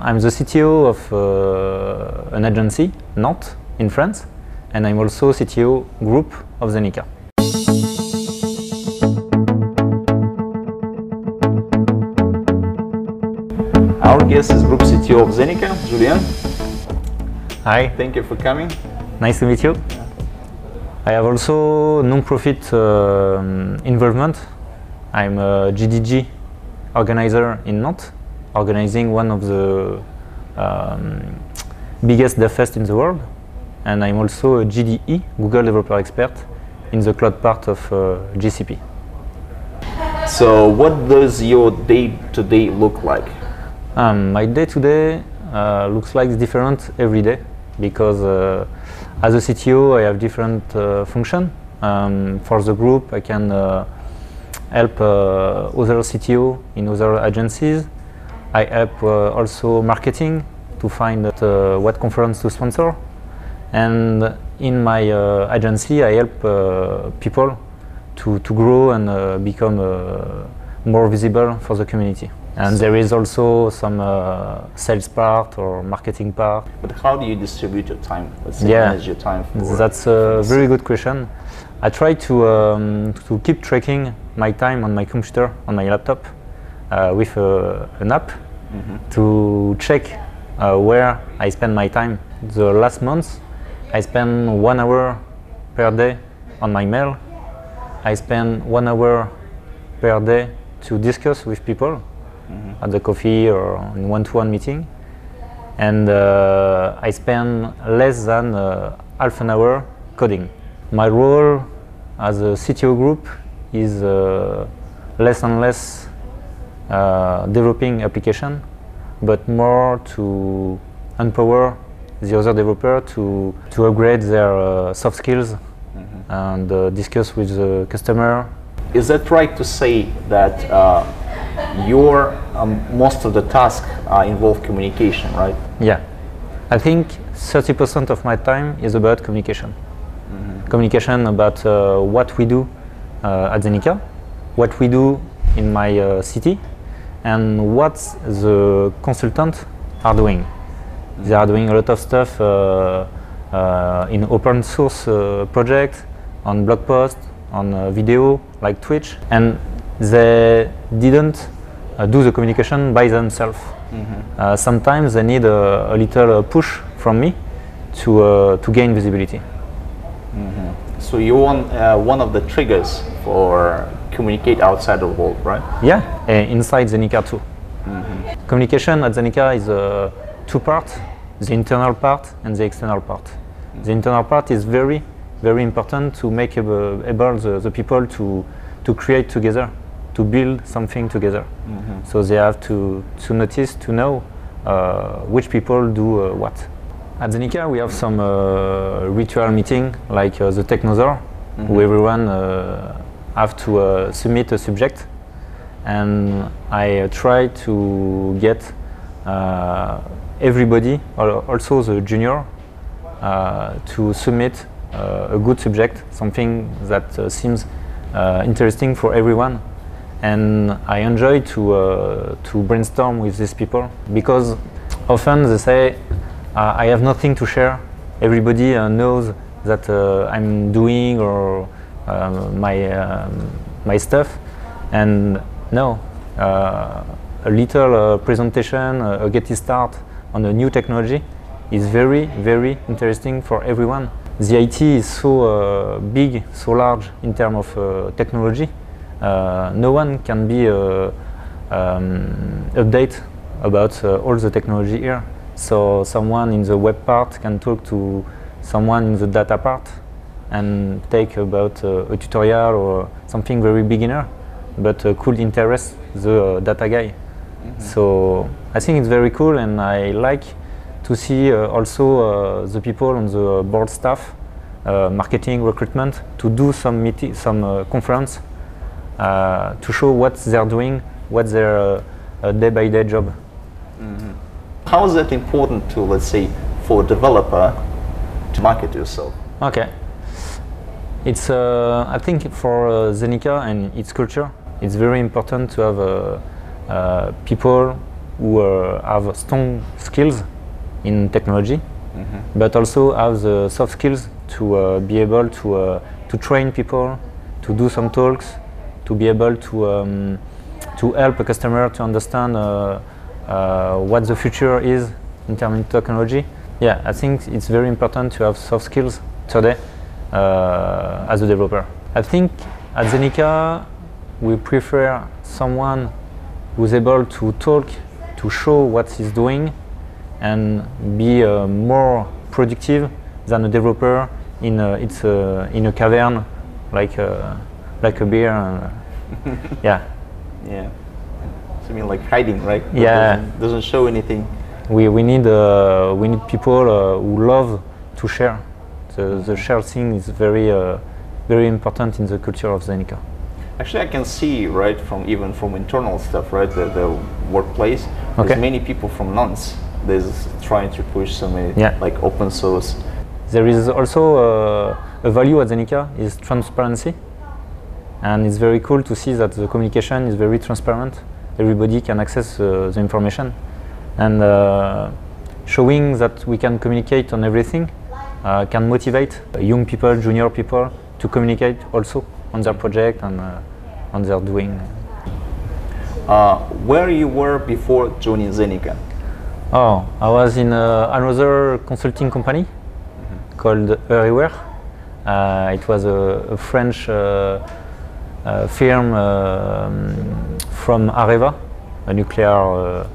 I'm the CTO of uh, an agency, Nantes, in France, and I'm also CTO group of Zenika. Our guest is Group CTO of Zenika, Julien. Hi, Thank you for coming. nice to meet you. I have also non-profit um involvement. I'm a GDG organizer in Nantes, organizing one of the um, biggest dev fest in the world. And I'm also a GDE, Google Developer Expert, in the cloud part of uh, GCP. So, what does your day to day look like? Um, my day to day uh, looks like different every day because uh, as a CTO I have different uh, function. Um, for the group I can uh, help uh, other CTO in other agencies. I help uh, also marketing to find uh, what conference to sponsor. And in my uh, agency I help uh, people to, to grow and uh, become uh, more visible for the community. And there is also some uh, sales part or marketing part. But how do you distribute your time? Let's say Yeah. manage your time for That's a very good question. I try to, um, to keep tracking my time on my computer, on my laptop, uh, with uh, an app to check uh, where I spend my time. The last month, I spent one hour per day on my mail. I spend one hour per day to discuss with people at the coffee or in one-to-one meeting and uh, I spend less than uh, half an hour coding. My role as a CTO group is uh, less and less developing application, but more to empower the other developer to, to upgrade their uh, soft skills and uh, discuss with the customer. Is that right to say that uh, your um, most of the tasks uh, involve communication, right? Yeah, I think 30% of my time is about communication. Communication about uh, what we do uh, at Zenika, what we do in my uh, city, and what the consultants are doing. They are doing a lot of stuff uh, uh, in open source uh, projects, on blog posts, on uh, video like Twitch, and they didn't uh, do the communication by themselves. Uh, sometimes they need a, a little uh, push from me to uh, to gain visibility. So you want uh, one of the triggers for communicate outside the world, right? Yeah, uh, inside Zenika too. Communication at Zenika is uh, two parts: the internal part and the external part. The internal part is very, very important to make able, able the, the people to to create together, to build something together. So they have to to notice, to know uh, which people do uh, what. At Zenika, we have some uh, ritual meeting like uh, the Technozaure, who everyone uh, have to uh, submit a subject, and I uh, try to get uh, everybody, al- also the junior, uh, to submit a good subject, something that seems interesting for everyone. And I enjoy to to brainstorm with these people because often they say, "I have nothing to share." Everybody knows that I'm doing or my um, my stuff, and no, uh, a little uh, presentation, uh, a getting start on a new technology is very, very interesting for everyone. The IT is so big, so large in terms of technology. No one can be um, update about uh, all the technology here. So someone in the web part can talk to someone in the data part and take about uh, a tutorial or something very beginner, but uh, could interest the uh, data guy. So I think it's very cool, and I like to see uh, also uh, the people on the board staff, uh, marketing, recruitment, to do some meeting, some uh, conference uh, to show what they're doing, what's their uh, uh, day-by-day job. How is that important to, let's say, for a developer to market yourself? Okay. It's, uh, I think, for uh, Zenika and its culture, it's very important to have uh, uh, people who uh, have strong skills in technology, but also have the soft skills to uh, be able to uh, to train people, to do some talks, to be able to um, to help a customer to understand uh, uh, what the future is in terms of technology. Yeah, I think it's very important to have soft skills today as a developer. I think at Zenika we prefer someone who's able to talk, to show what he's doing, and be uh, more productive than a developer in a, it's a, in a cavern like a, like a beer. And, uh, yeah, Yeah. So you mean like hiding, right? Yeah. Doesn't, doesn't show anything. we, we need uh, we need people uh, who love to share. The, the share thing is very uh, very important in the culture of Zenika. Actually, I can see right from even from internal stuff, right, the, the workplace. Okay. There's many people from Nantes. There's trying to push some uh, Yeah. like open source. There is also uh, a value at Zenika is transparency, and it's very cool to see that the communication is very transparent. Everybody can access uh, the information, and uh, showing that we can communicate on everything uh, can motivate young people, junior people to communicate also on their project and uh, on their doing. Uh, where you were before joining Zenika? Oh, I was in uh, another consulting company called Euriware. Uh, it was a, a French uh, uh, firm from Areva, a nuclear uh,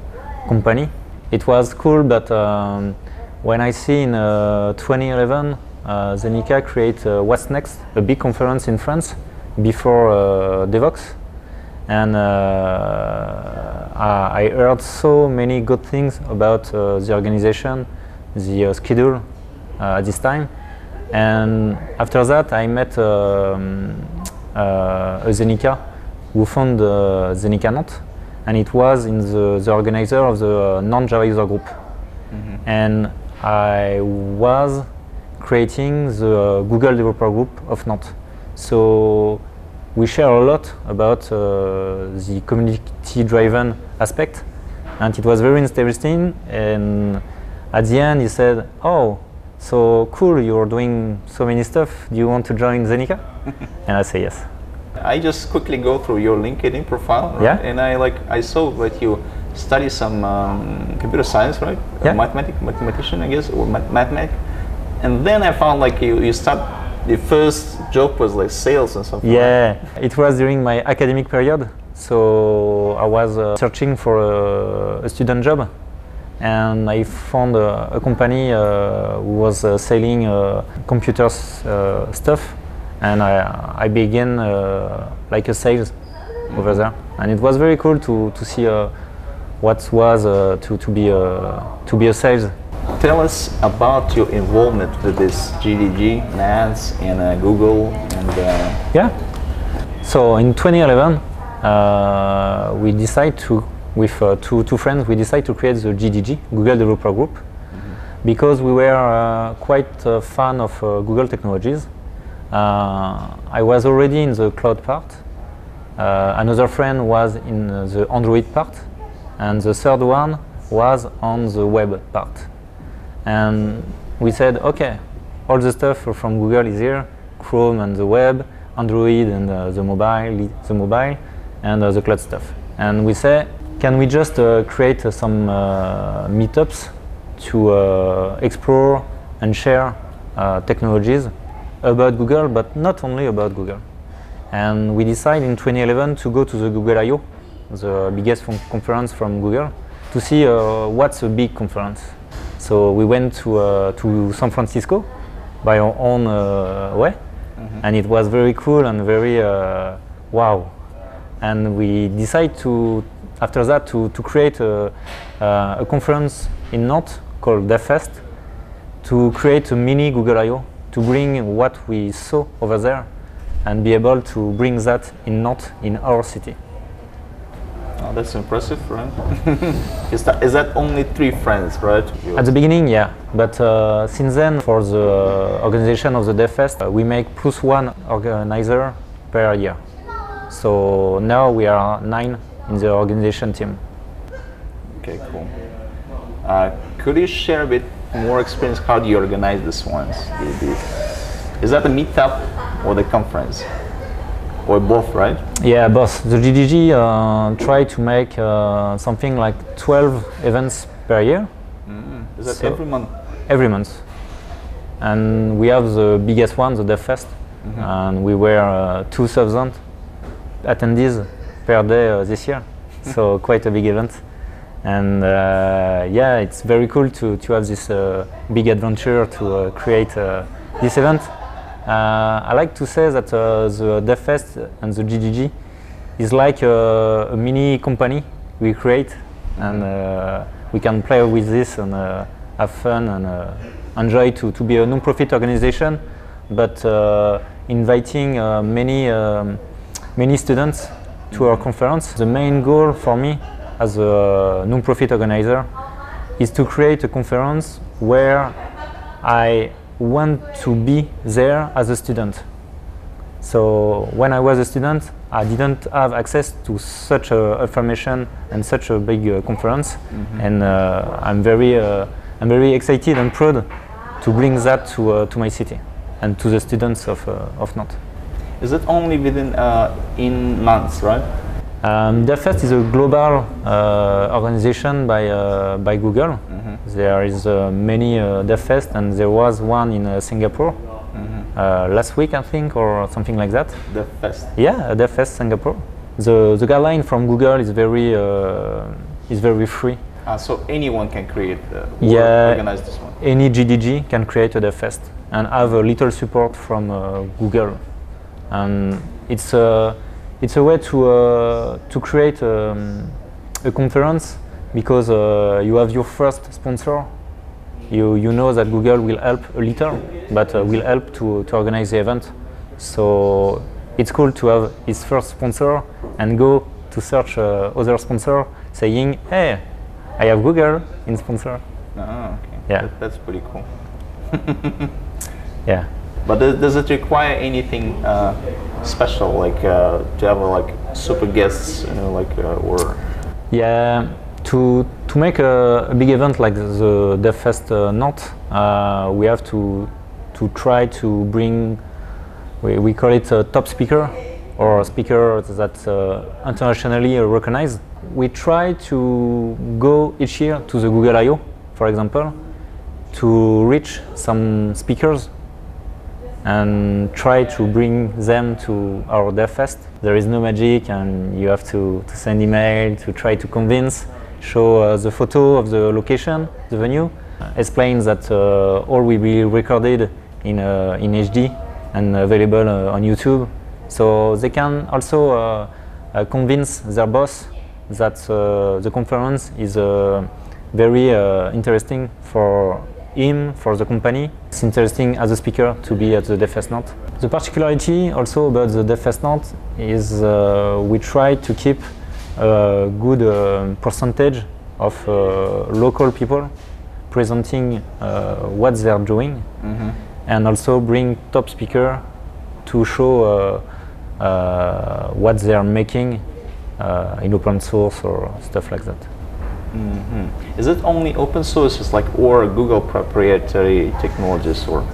company. It was cool, but um, when I see in uh, 2011 uh, Zenika create uh, What's Next, a big conference in France before uh, Devoxx, and uh, I I heard so many good things about uh, the organization, the uh, schedule uh, at this time, and after that I met um, uh, a Zenika who founded uh, Zenika Nantes, and it was in the, the organizer of the uh, Nantes Java user group, and I was creating the Google developer group of Nantes. So we share a lot about uh, the community-driven aspect, and it was very interesting. And at the end, he said, "Oh, so cool! You're doing so many stuff. Do you want to join Zenika?" and I say yes. I just quickly go through your LinkedIn profile, right? Yeah. and I like I saw that you study some um, computer science, right? Yeah. Mathematic, mathematician, I guess, or math- mathematic. And then I found like you you start. The first job was like sales and something. Yeah, it was during my academic period. So I was uh, searching for a, a student job, and I found a, a company uh, who was uh, selling uh, computers uh, stuff, and I, I began uh, like a sales over there, and it was very cool to to see uh, what was uh, to to be a to be a sales. Tell us about your involvement with this GDG, Nantes, and uh, Google, and uh, Yeah. So in 2011, uh, we decide to, with uh, two, two friends, we decide to create the GDG, Google Developer Group, because we were uh, quite a fan of uh, Google technologies. Uh, I was already in the cloud part. Uh, another friend was in uh, the Android part, and the third one was on the web part. And we said, okay, all the stuff from Google is here, Chrome and the web, Android and uh, the mobile, the mobile, and uh, the cloud stuff. And we say, can we just uh, create uh, some uh, meetups to uh, explore and share technologies about Google, but not only about Google. And we decided in 2011 to go to the Google I/O, the biggest conference from Google, to see uh, what's a big conference. So we went to uh, to San Francisco by our own uh, way, and it was very cool and very uh, wow. And we decided to after that to, to create a, uh, a conference in Nantes called DevFest to create a mini Google I/O to bring what we saw over there and be able to bring that in Nantes in our city. Oh, that's impressive, right? is that is that only three friends, right? At the beginning, yeah, but uh, since then, for the organization of the DevFest, uh, we make plus one organizer per year. So now we are nine in the organization team. Okay, cool. Uh, could you share a bit more experience? How do you organize this ones? Is that a meetup or the conference? Or both, right? Yeah, both. The GDG uh, try to make uh, something like 12 events per year, Is that So- every month? every month. And we have the biggest one, the DevFest, and we were uh, 2,000 attendees per day uh, this year. so quite a big event. And uh, yeah, it's very cool to, to have this uh, big adventure to uh, create uh, this event. Uh, I like to say that uh, the DevFest and the GDG is like a, a mini company we create, and uh, we can play with this and uh, have fun and uh, enjoy to, to be a non-profit organization, but uh, inviting uh, many um, many students to our conference. The main goal for me as a non-profit organizer is to create a conference where I want to be there as a student. So when I was a student, I didn't have access to such a information and such a big uh, conference, and uh, I'm very, uh, I'm very excited and proud to bring that to, uh, to my city and to the students of, uh, of Nantes. Is it only within uh, in Nantes, right? Um, DevFest is a global uh, organization by, uh, by Google. There is uh, many uh, DevFest, and there was one in uh, Singapore uh, last week, I think, or something like that. The fest. Yeah, DevFest Singapore. The, the guideline from Google is very uh, is very free. Uh, so anyone can create uh, Yeah. organize this one. Any GDG can create a DevFest and have a little support from uh, Google. And it's a it's a way to uh, to create um, a conference because uh, you have your first sponsor. You you know that Google will help a little, but uh, will help to to organize the event. So it's cool to have his first sponsor and go to search uh, other sponsor saying, "Hey, I have Google in sponsor." Ah, okay. Yeah. That- that's pretty cool. Yeah. But does, does it require anything uh, special, like uh, to have uh, like super guests, you know, like uh, or Yeah, to to make a, a big event like the DevFest uh, uh, we have to to try to bring we, we call it a top speaker or a speaker that's uh, internationally recognized. We try to go each year to the Google I/O, for example, to reach some speakers and try to bring them to our DevFest. There is no magic, and you have to, to send email to try to convince, show uh, the photo of the location, the venue, uh, explain that uh, all will be recorded in, uh, in HD and available on YouTube. So they can also convince their boss that the conference is very interesting for him, for the company. It's interesting as a speaker to be at the DevFest Nantes. The particularity also about the DevFest Nantes is uh, we try to keep a good uh, percentage of uh, local people presenting uh, what they are doing and also bring top speaker to show uh, uh, what they are making uh, in open source or stuff like that. is it only open sources like or Google proprietary technologies or?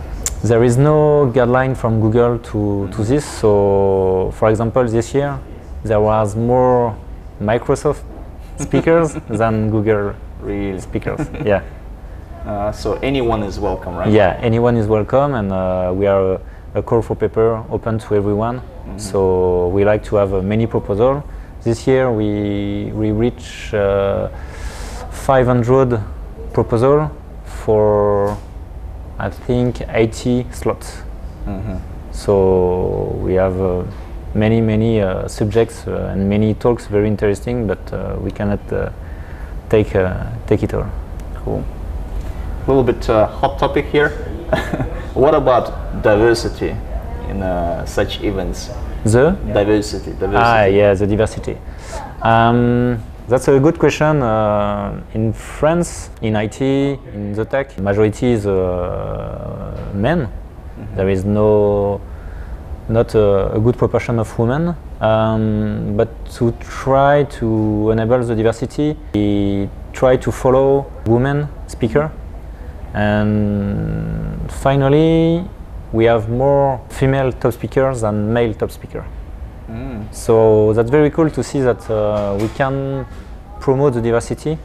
There is no guideline from Google to, to this. So, for example, this year there was more Microsoft speakers than Google really? speakers. yeah, Uh, so anyone is welcome, right? yeah. Anyone is welcome, and uh, we are a, a call for paper open to everyone. So we like to have uh, many proposals. This year we we reach uh, 500 proposal for I think 80 slots. So we have uh, many many uh, subjects uh, and many talks very interesting, but uh, we cannot uh, take uh, take it all. Cool. A little bit uh, hot topic here. what about diversity in uh, such events? The Diversity, diversity. Ah, yeah, the diversity. Um, that's a good question. Uh, in France, in IT, in the tech, majority is uh, men. There is no not a, a good proportion of women. Um, but to try to enable the diversity, we try to follow women speaker, and finally, we have more female top speakers than male top speaker. So that's very cool to see that uh, we can promote the diversity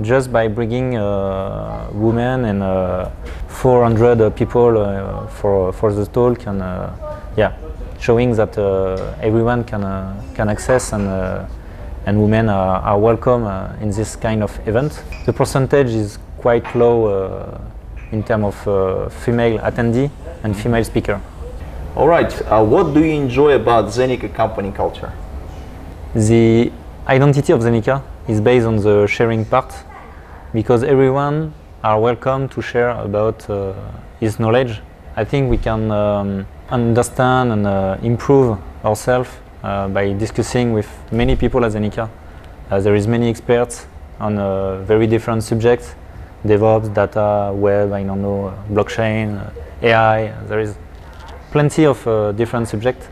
just by bringing uh, women and uh, 400 uh, people uh, for for the talk and uh, yeah, showing that uh, everyone can uh, can access and uh, and women are, are welcome in this kind of event. The percentage is quite low uh, in terms of uh, female attendee and female speaker. All right. Uh, what do you enjoy about Zenika company culture? The identity of Zenika is based on the sharing part because everyone are welcome to share about uh, his knowledge. I think we can um, understand and uh, improve ourselves uh, by discussing with many people at Zenika. Uh, there is many experts on uh, very different subjects, DevOps, data, web, I don't know, uh, blockchain, uh, AI. There is plenty of different subjects,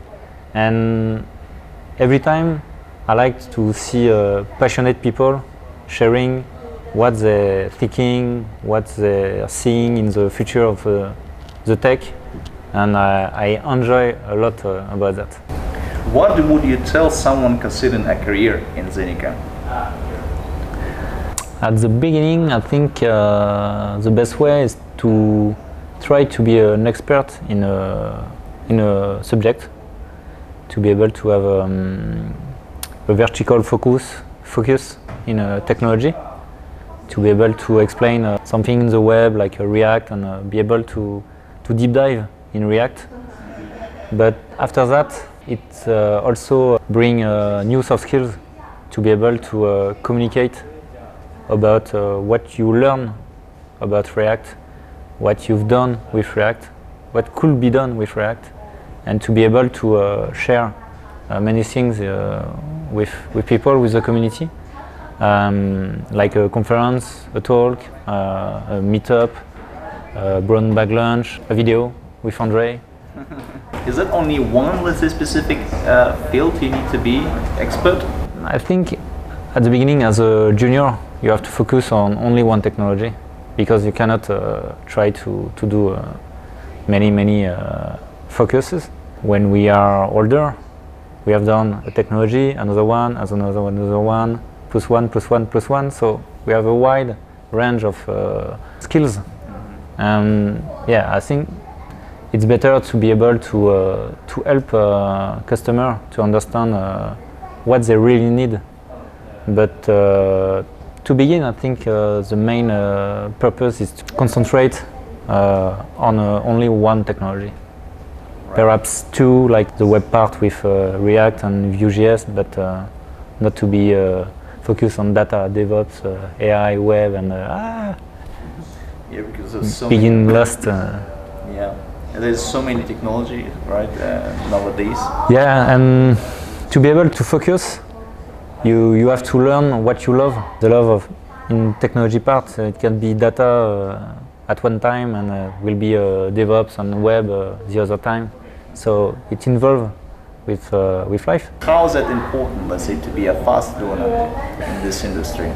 and every time I like to see passionate people sharing what they're thinking, what they're seeing in the future of the tech, and I, I enjoy a lot uh, about that. What would you tell someone considering a career in Zenika? At the beginning, I think uh, the best way is to try to be an expert in a, in a subject, to be able to have um, a vertical focus, focus in a technology, to be able to explain uh, something in the web like uh, React and uh, be able to, to deep dive in React. But after that, it uh, also bring uh, new soft skills to be able to uh, communicate about uh, what you learn about React, what you've done with React, what could be done with React, and to be able to uh, share uh, many things with, with people, with the community, um, like a conference, a talk, a meetup, a brown bag lunch, a video with Andre. Is that only one, let's say, specific uh, field you need to be expert? I think at the beginning, as a junior, you have to focus on only one technology because you cannot uh, try to, to do uh, many, many uh, focuses. When we are older, we have done a technology, another one, as another one, another one, plus one, plus one, plus one. So we have a wide range of uh, skills. And yeah, I think it's better to be able to, uh, to help uh, customer to understand uh, what they really need. But uh, to begin, I think uh, the main uh, purpose is to concentrate uh, on uh, only one technology. Perhaps two, like the web part with uh, React and Vue.js, but uh, not to be uh, focused on data, DevOps, uh, AI, web, and uh, ah, Yeah, because there's so begin many. lost. Uh, Yeah, there's so many technology, right? Uh, nowadays. Yeah, and to be able to focus, you you have to learn what you love. The love of in technology part, it can be data uh, at one time, and uh, will be uh, DevOps and web uh, the other time. So it involved with uh, with life. How is that important, let's say, to be a fast learner in this industry?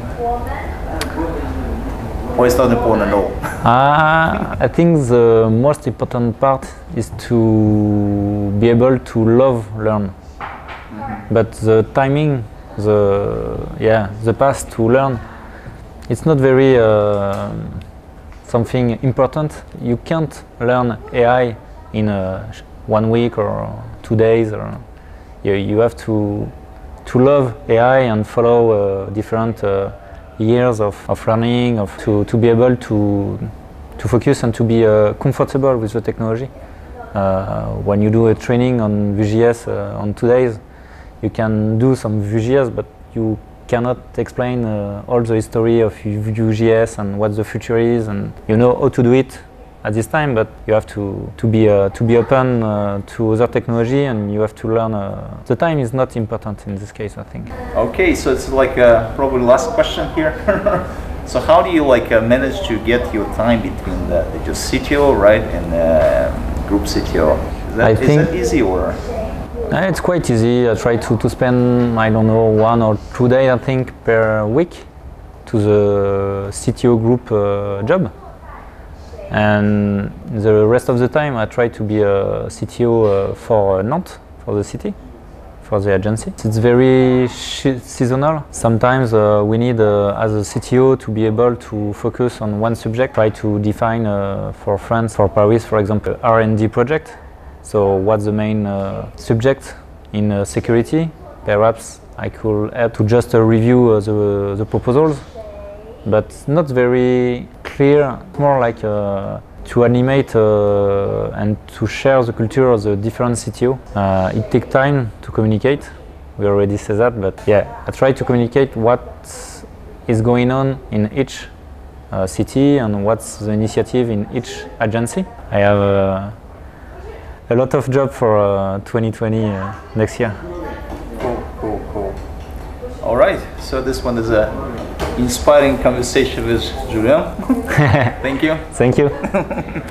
Or it's not important at all? Uh, I think the most important part is to be able to love learn. But the timing, the yeah, the path to learn, it's not very uh, something important. You can't learn AI in uh, one week or two days. Or you, you have to to love AI and follow uh, different uh, years of, of learning, of to, to be able to to focus and to be uh, comfortable with the technology. Uh, when you do a training on Vue.js uh, on two days, you can do some Vue.js, but you cannot explain uh, all the history of Vue.js and what the future is, and you know how to do it at this time, but you have to, to be uh, to be open uh, to other technology, and you have to learn. Uh, the time is not important in this case, I think. Okay, so it's like uh, probably last question here. so how do you like uh, manage to get your time between the, the just CTO, right, and uh, group CTO? Is that, I is that easy or? Uh, It's quite easy. I try to, to spend, I don't know, one or two days, I think, per week to the CTO group uh, job. And the rest of the time, I try to be a CTO uh, for Nantes, for the city, for the agency. It's very seasonal. Sometimes uh, we need, uh, as a CTO, to be able to focus on one subject. Try to define uh, for France, for Paris, for example, R&D project. So what's the main uh, subject in uh, security? Perhaps I could to just review the, the proposals, but not very clear. More like uh, to animate uh, and to share the culture of the different CTO. Uh, it takes time to communicate. We already said that, but yeah, I try to communicate what is going on in each uh, city and what's the initiative in each agency. I have uh, a lot of job for uh, 2020 uh, next year. Cool, cool, cool. All right, so this one is a inspiring conversation with Julian. Thank you. Thank you.